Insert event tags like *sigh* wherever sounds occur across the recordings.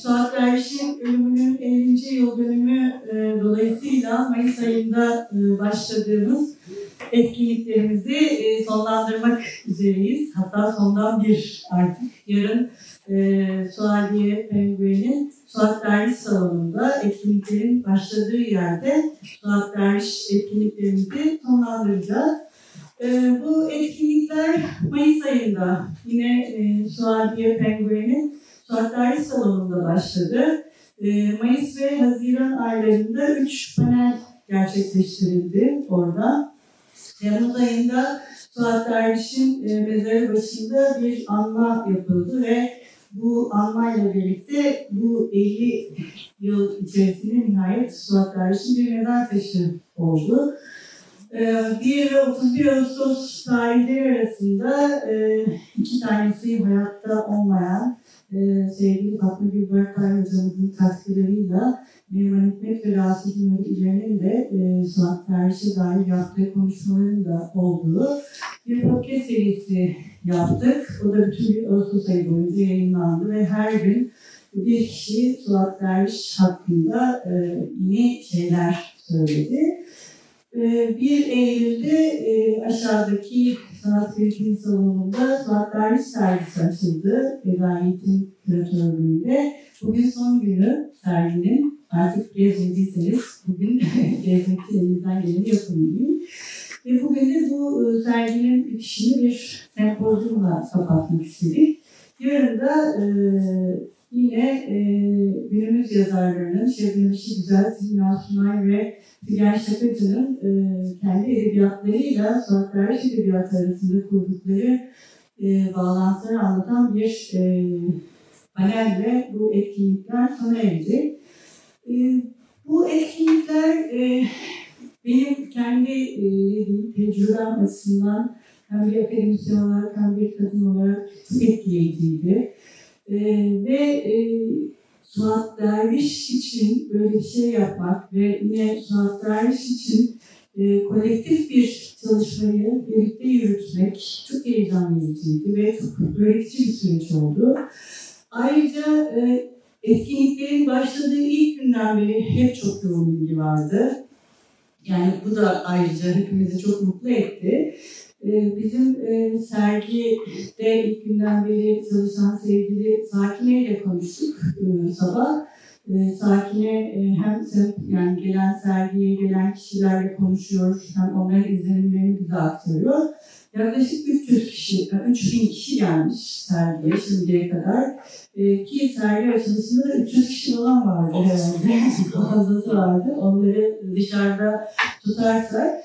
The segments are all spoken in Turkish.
Suat Derviş'in ölümünün 50. yıl dönümü e, dolayısıyla Mayıs ayında e, başladığımız etkinliklerimizi e, sonlandırmak üzereyiz. Hatta sondan bir artık. Yarın e, Suadiye Penguen'in Suat Derviş Salonu'nda etkinliklerin başladığı yerde Suat Derviş etkinliklerimizi sonlandıracağız. E, bu etkinlikler Mayıs ayında yine e, Suadiye Penguen'in Suat Derviş Salonu'nda başladı. E, Mayıs ve Haziran aylarında üç panel gerçekleştirildi orada. Temmuz ayında Suat Derviş'in e, mezarı başında bir anma yapıldı ve bu anmayla birlikte bu 50 yıl içerisinde nihayet Suat Derviş'in bir mezar taşı oldu. E, 1 ve 31 Ağustos tarihleri arasında e, iki tanesi hayatta olmayan e, sevgili Fatma Gülberk hocamızın katkılarıyla Neriman Hikmet ve Rasim Nuri'lerinin de e, Suat Derviş'e dair yaptığı konuşmaların da olduğu bir podcast serisi yaptık. O da bütün bir Ağustos ayı boyunca yayınlandı ve her gün bir kişi Suat Derviş hakkında e, yeni şeyler söyledi. E, 1 Eylül'de e, aşağıdaki Sanat Kültür Salonu'nda Suat Derviş sergisi açıldı. Vedayet'in küratörlüğünde. Bugün son günü serginin. Artık gezmediyseniz bugün *laughs* gezmekte elinizden geleni yapın diyeyim. Ve bugün de bu e, serginin bitişini bir sempozyumla kapatmak istedik. Yarın da e, yine e, günümüz yazarlarının Şebnem İşi Güzel, Simya Sunay ve Figen Şakacı'nın e, kendi edebiyatlarıyla Suat Derviş Edebiyatı arasında kurdukları e, bağlantıları anlatan bir e, panelle bu etkinlikler sona erecek. E, bu etkinlikler e, benim kendi e, tecrübem açısından hem bir akademisyen olarak hem bir kadın olarak etkileyiciydi. E, ve e, Suat Derviş için böyle bir şey yapmak ve yine Suat Derviş için e, kolektif bir çalışmayı birlikte yürütmek çok heyecan vericiydi ve çok öğretici bir süreç oldu. Ayrıca e, etkinliklerin başladığı ilk günden beri hep çok yoğun ilgi vardı. Yani bu da ayrıca hepimizi çok mutlu etti. Ee, bizim e, sergide ilk günden beri çalışan sevgili Sakine ile konuştuk e, sabah. E, Sakine hem yani gelen sergiye gelen kişilerle konuşuyor, hem onların izlenimlerini bize aktarıyor. Yaklaşık 300 kişi, 3000 kişi gelmiş sergiye şimdiye kadar. Ki sergi açılışında da 300 kişi olan vardı herhalde. *laughs* Fazlası vardı. Onları dışarıda tutarsak.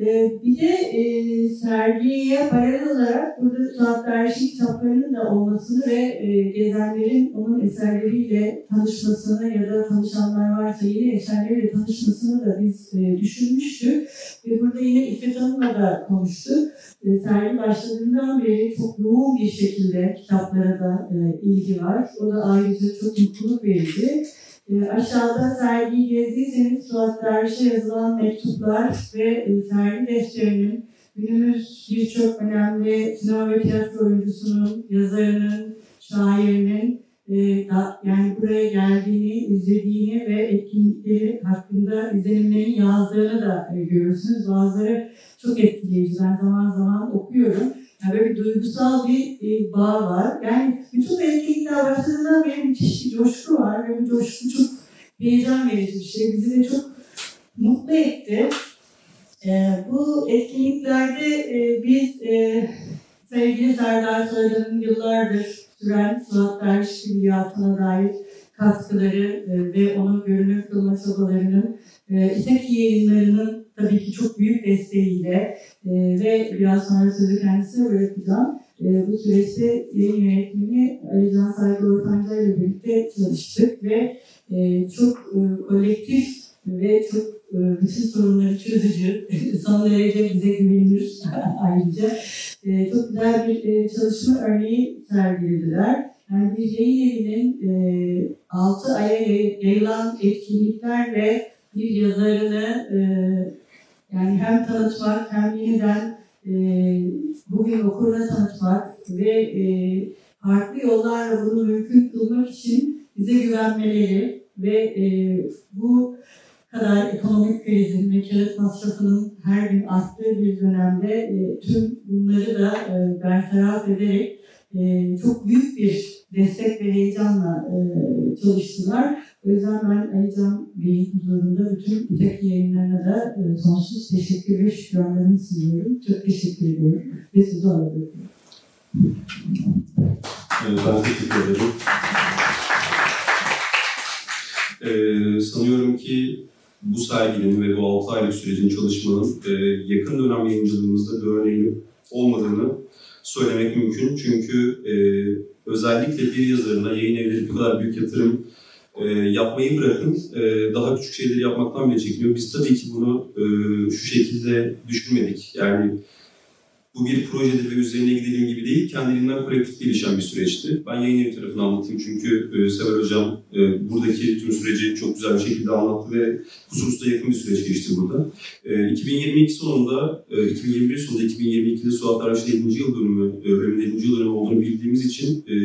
Ee, bir de e, sergiye paralel olarak burada Suat Derviş'in kitaplarının da olmasını ve e, gezenlerin onun eserleriyle tanışmasını ya da tanışanlar varsa yeni eserleriyle tanışmasını da biz e, düşünmüştük. Ve burada yine İffet Hanım'la da konuştuk. E, sergi başladığından beri çok yoğun bir şekilde kitaplara da e, ilgi var. O da ayrıca çok mutluluk verici. E, aşağıda sergiyi gezdiyseniz Suat Derviş'e yazılan mektuplar ve e, sergi defterinin günümüz birçok önemli sinema ve tiyatro oyuncusunun, yazarının, şairinin e, da, yani buraya geldiğini, izlediğini ve etkinlikleri hakkında izlenimlerini yazdığını da e, görürsünüz. Bazıları çok etkileyici. Ben zaman zaman okuyorum. Yani böyle duygusal bir e, bağ var. Yani bütün etkinlikler başladığından beri müthiş bir coşku var ve bu coşku çok heyecan verici bir şey. Bizi de çok mutlu etti. E, bu etkinliklerde e, biz e, sevgili Serdar Soydan'ın yıllardır süren Suat Derviş Külliyatına dair katkıları e, ve onun görünür kılma çabalarının e, İtek yayınlarının tabii ki çok büyük desteğiyle e, ve biraz sonra sözü kendisine bırakacağım. E, bu süreçte yayın yönetmeni Ali Can Saygı Ortanca ile birlikte çalıştık ve e, çok kolektif ve çok bütün sorunları çözücü, *laughs* son derece bize güvenilir *laughs* ayrıca. Çok güzel bir çalışma örneği sergilediler. Yani bir yayın evinin e, 6 aya yayılan etkinliklerle bir yazarını e, yani hem tanıtmak hem yeniden e, bugün okuruna tanıtmak ve e, farklı yollarla bunu mümkün kılmak için bize güvenmeleri ve e, bu kadar ekonomik krizin ve kağıt masrafının her gün arttığı bir dönemde e, tüm bunları da e, bertaraf ederek e, çok büyük bir destek ve heyecanla e, çalıştılar. O yüzden ben Alican Bey'in huzurunda bütün İTAK yayınlarına da e, sonsuz teşekkür ve şükranlarımı sunuyorum. Çok teşekkür ediyorum ve sizi alıyorum. Ben teşekkür ederim. Ee, sanıyorum ki bu serginin ve bu 6 aylık sürecin çalışmanın e, yakın dönem yayıncılığımızda bir örneği olmadığını söylemek mümkün. Çünkü e, özellikle bir yazarına yayın evleri bu kadar büyük yatırım e, yapmayı bırakın, e, daha küçük şeyleri yapmaktan bile çekiniyor. Biz tabii ki bunu e, şu şekilde düşünmedik. Yani bu bir projedir ve üzerine gidelim gibi değil, kendiliğinden kolektif gelişen bir süreçti. Ben yayın evi tarafını anlatayım çünkü e, Sever Hocam e, buradaki tüm süreci çok güzel bir şekilde anlattı ve hususta yakın bir süreç geçti burada. E, 2022 sonunda, e, 2021 sonunda 2022'de Suat Araç'ın 50. yıl dönümü, e, bölümün 50. yıl dönümü olduğunu bildiğimiz için e,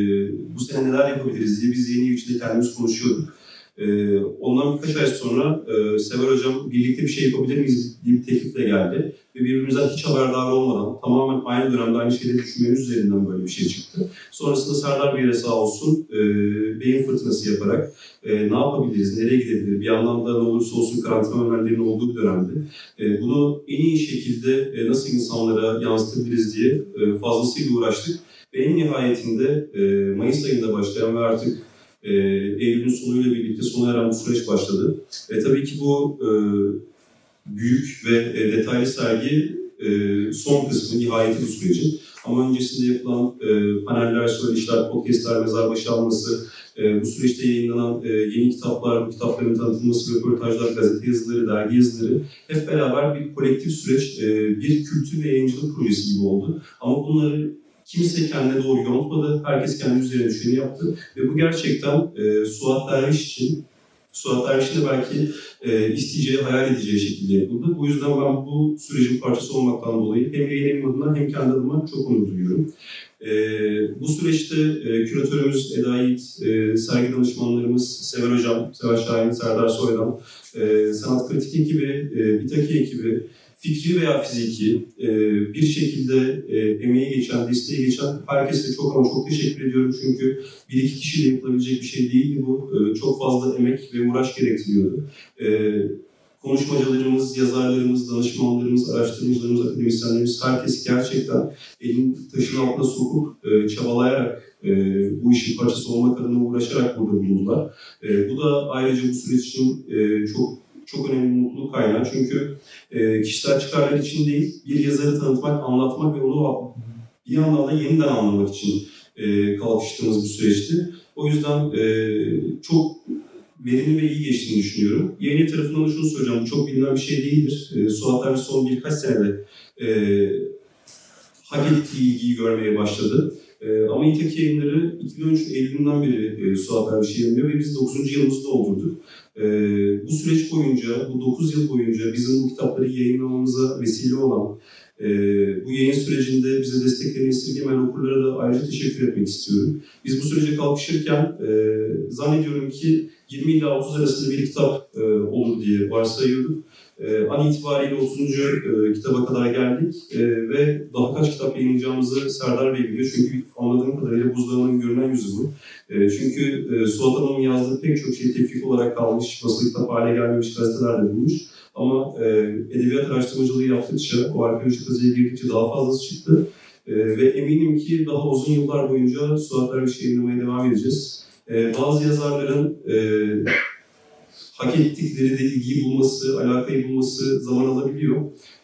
bu sene neler yapabiliriz diye biz evi içinde kendimiz konuşuyorduk. Ee, ondan birkaç ay sonra e, Sever Hocam birlikte bir şey yapabilir miyiz diye bir teklifle geldi. Ve birbirimizden hiç haberdar olmadan tamamen aynı dönemde aynı şeyleri düşünmemiz üzerinden böyle bir şey çıktı. Sonrasında Serdar Bey de sağ olsun e, beyin fırtınası yaparak e, ne yapabiliriz, nereye gidebilir, bir yandan da ne olursa olsun karantina önlemlerinin olduğu bir dönemde e, bunu en iyi şekilde e, nasıl insanlara yansıtabiliriz diye e, fazlasıyla uğraştık. Ve en nihayetinde e, Mayıs ayında başlayan ve artık e, Eylül'ün sonuyla birlikte sona eren bu süreç başladı. E, tabii ki bu e, büyük ve e, detaylı sergi e, son kısmı, nihayeti bu sürecin. Ama öncesinde yapılan e, paneller, söyleşiler, podcastler, mezarbaşı alması, e, bu süreçte yayınlanan e, yeni kitaplar, bu kitapların tanıtılması, röportajlar, gazete yazıları, dergi yazıları hep beraber bir kolektif süreç, e, bir kültür ve yayıncılık projesi gibi oldu. Ama bunları kimse kendine doğru yontmadı, herkes kendi üzerine düşeni yaptı ve bu gerçekten e, Suat Derviş için Suat Derviş'in de belki e, isteyeceği, hayal edeceği şekilde yapıldı. Bu yüzden ben bu sürecin parçası olmaktan dolayı hem yayın adına hem kendi adıma çok onur duyuyorum. E, bu süreçte e, küratörümüz Eda Yiğit, e, sergi danışmanlarımız Sever Hocam, Sever Şahin, Serdar Soydan, e, Sanat Kritik ekibi, e, Bitaki ekibi, fikri veya fiziki e, bir şekilde e, emeği geçen, desteği geçen herkese çok ama çok teşekkür ediyorum. Çünkü bir iki kişiyle yapılabilecek bir şey değildi bu. E, çok fazla emek ve uğraş gerektiriyordu. E, konuşmacılarımız, yazarlarımız, danışmanlarımız, araştırmacılarımız, akademisyenlerimiz herkes gerçekten elin taşın altına sokup e, çabalayarak e, bu işin parçası olmak adına uğraşarak burada bulundular. E, bu da ayrıca bu süreç için e, çok çok önemli mutluluk kaynağı. Çünkü e, kişisel çıkarlar için değil, bir yazarı tanıtmak, anlatmak ve onu bir yandan da yeniden anlamak için e, kalkıştığımız bir süreçti. O yüzden e, çok verimli ve iyi geçtiğini düşünüyorum. Yeni tarafından da şunu söyleyeceğim, bu çok bilinen bir şey değildir. E, Suatlar son birkaç senede e, hak ettiği ilgiyi görmeye başladı. E, ama İTAK yayınları 2013 Eylül'ünden beri e, Suat bir şey yayınlıyor ve biz 9. yılımızı doldurduk. E, bu süreç boyunca, bu 9 yıl boyunca bizim bu kitapları yayınlamamıza vesile olan, e, bu yayın sürecinde bize desteklerini esirgemeyen okurlara da ayrıca teşekkür etmek istiyorum. Biz bu sürece kalkışırken e, zannediyorum ki 20 ile 30 arasında bir kitap e, olur diye varsayıyorduk. E, an itibariyle 30. E, kitaba kadar geldik e, ve daha kaç kitap yayınlayacağımızı Serdar Bey biliyor. Çünkü anladığım kadarıyla buzdağının görünen yüzü bu. E, çünkü e, Suat Hanım'ın yazdığı pek çok şey tepkik olarak kalmış, basılı kitap haline gelmemiş gazetelerde bulmuş. Ama e, edebiyat araştırmacılığı yaptıkça, o arkeolojik kazıya girdikçe daha fazlası çıktı. E, ve eminim ki daha uzun yıllar boyunca Suat Derviş yayınlamaya devam edeceğiz. E, bazı yazarların e, hak ettikleri de ilgiyi bulması, alakayı bulması zaman alabiliyor.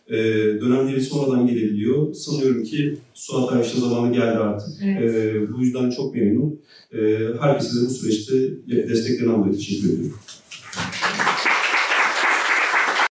E, dönemleri sonradan gelebiliyor. Sanıyorum ki Suat Ayşe zamanı geldi artık. Evet. E, bu yüzden çok memnunum. E, herkese de bu süreçte desteklerini almaya teşekkür ediyorum.